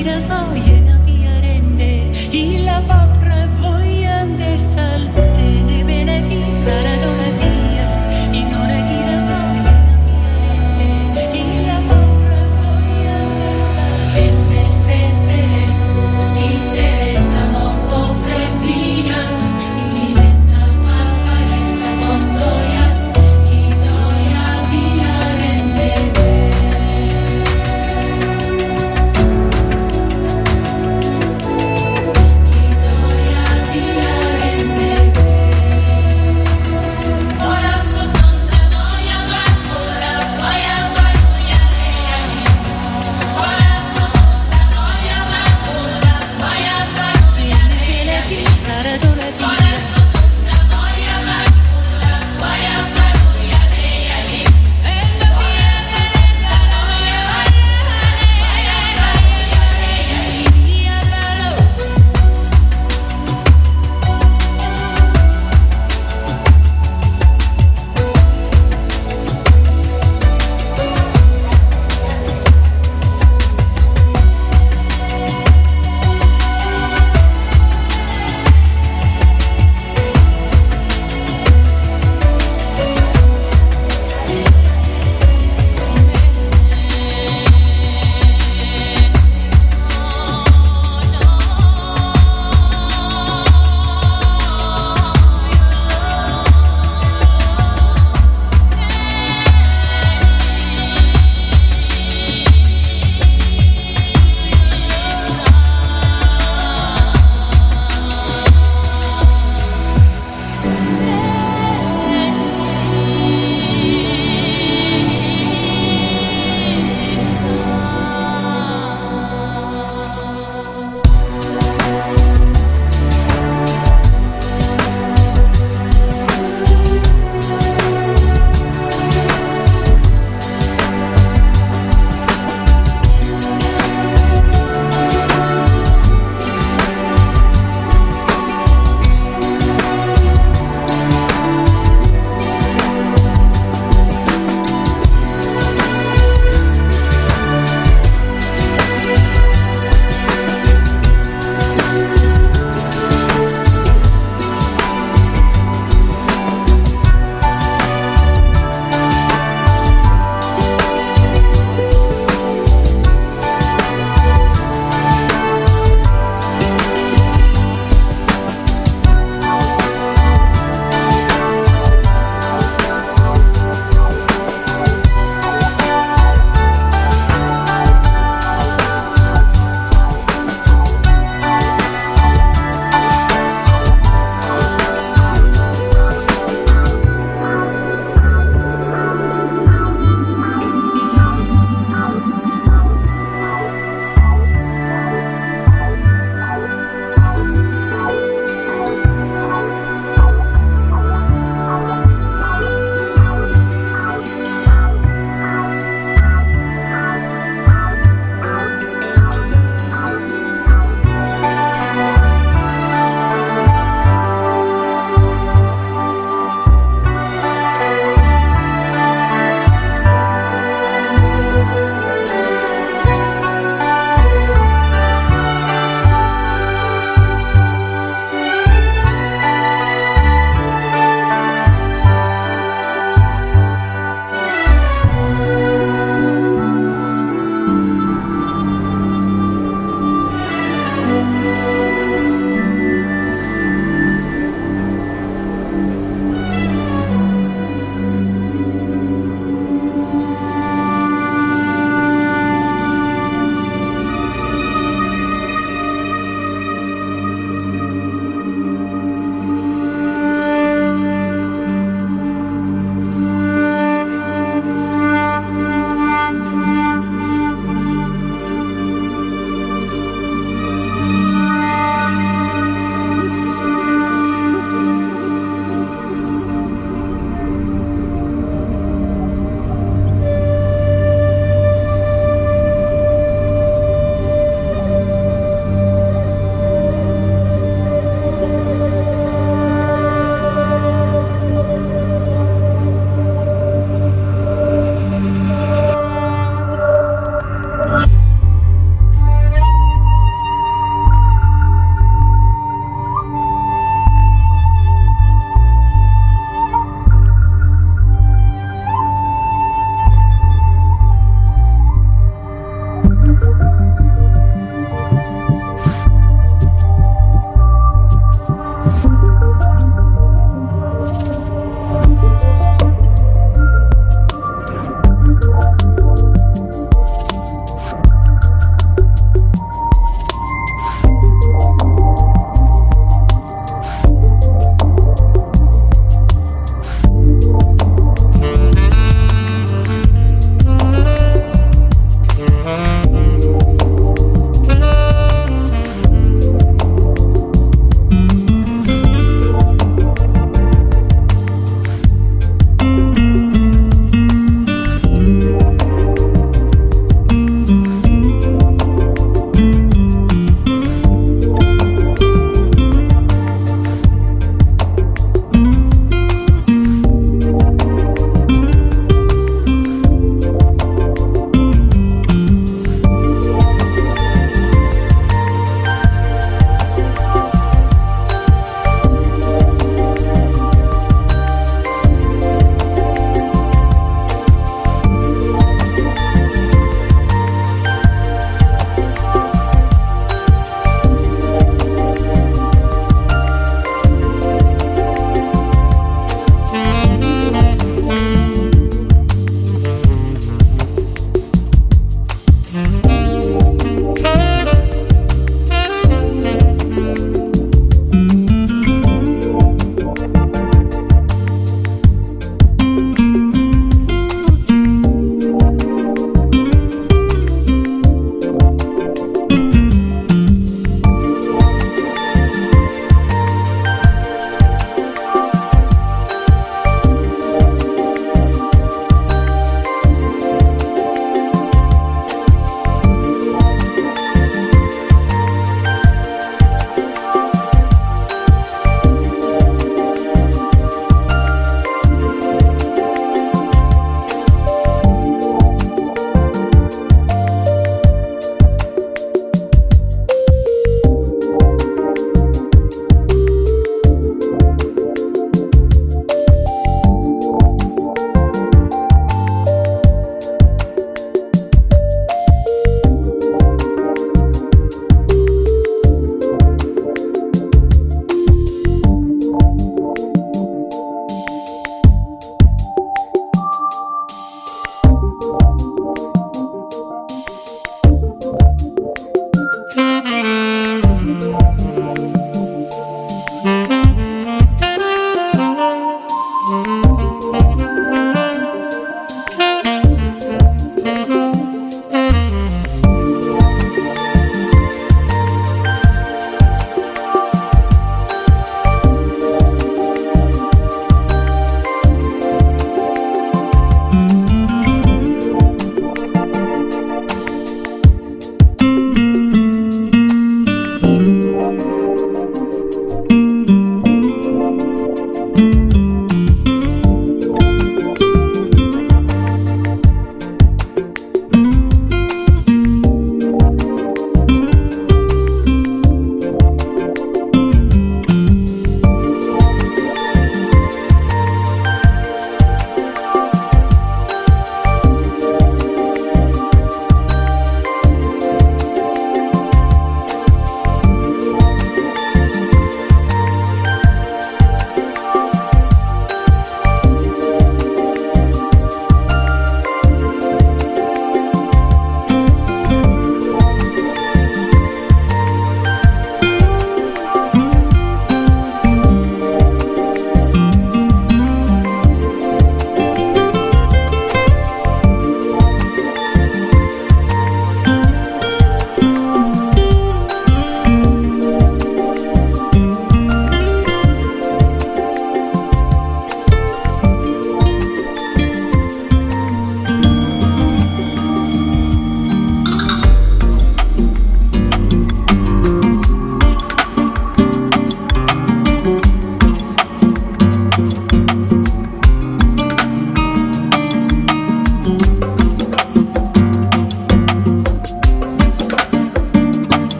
이라서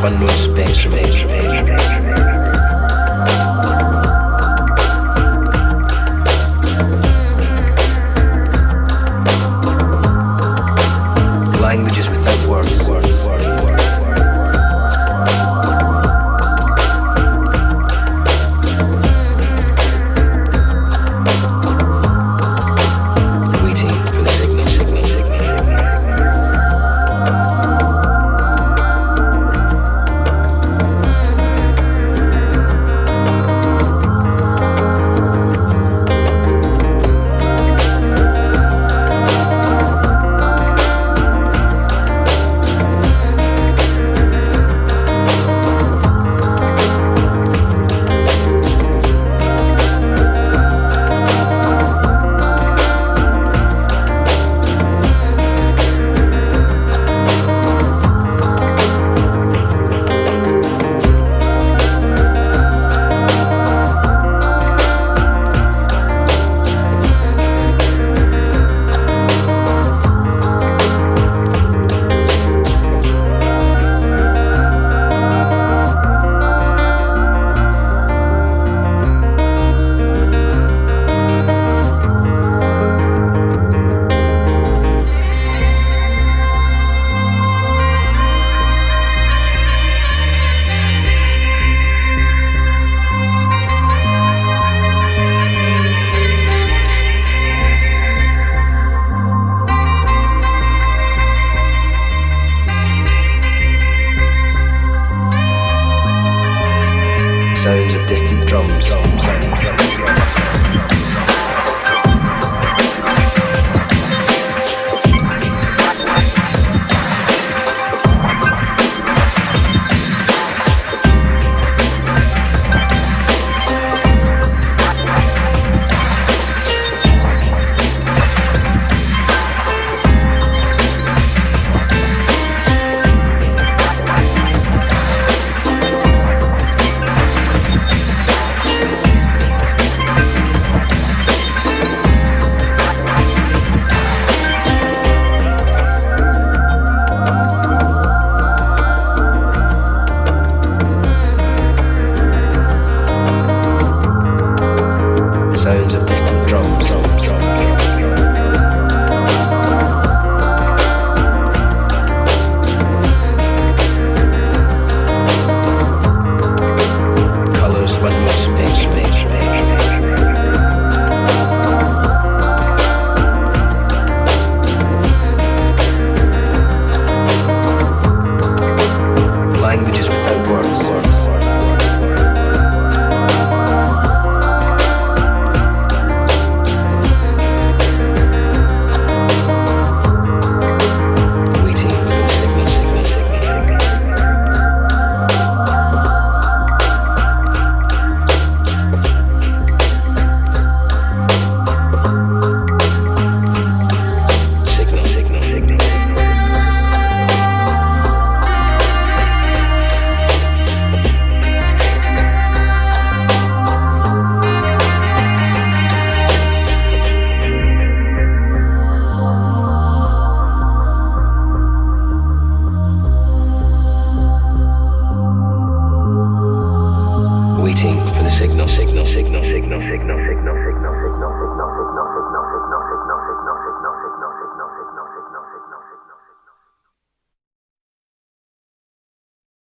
Colors of unknown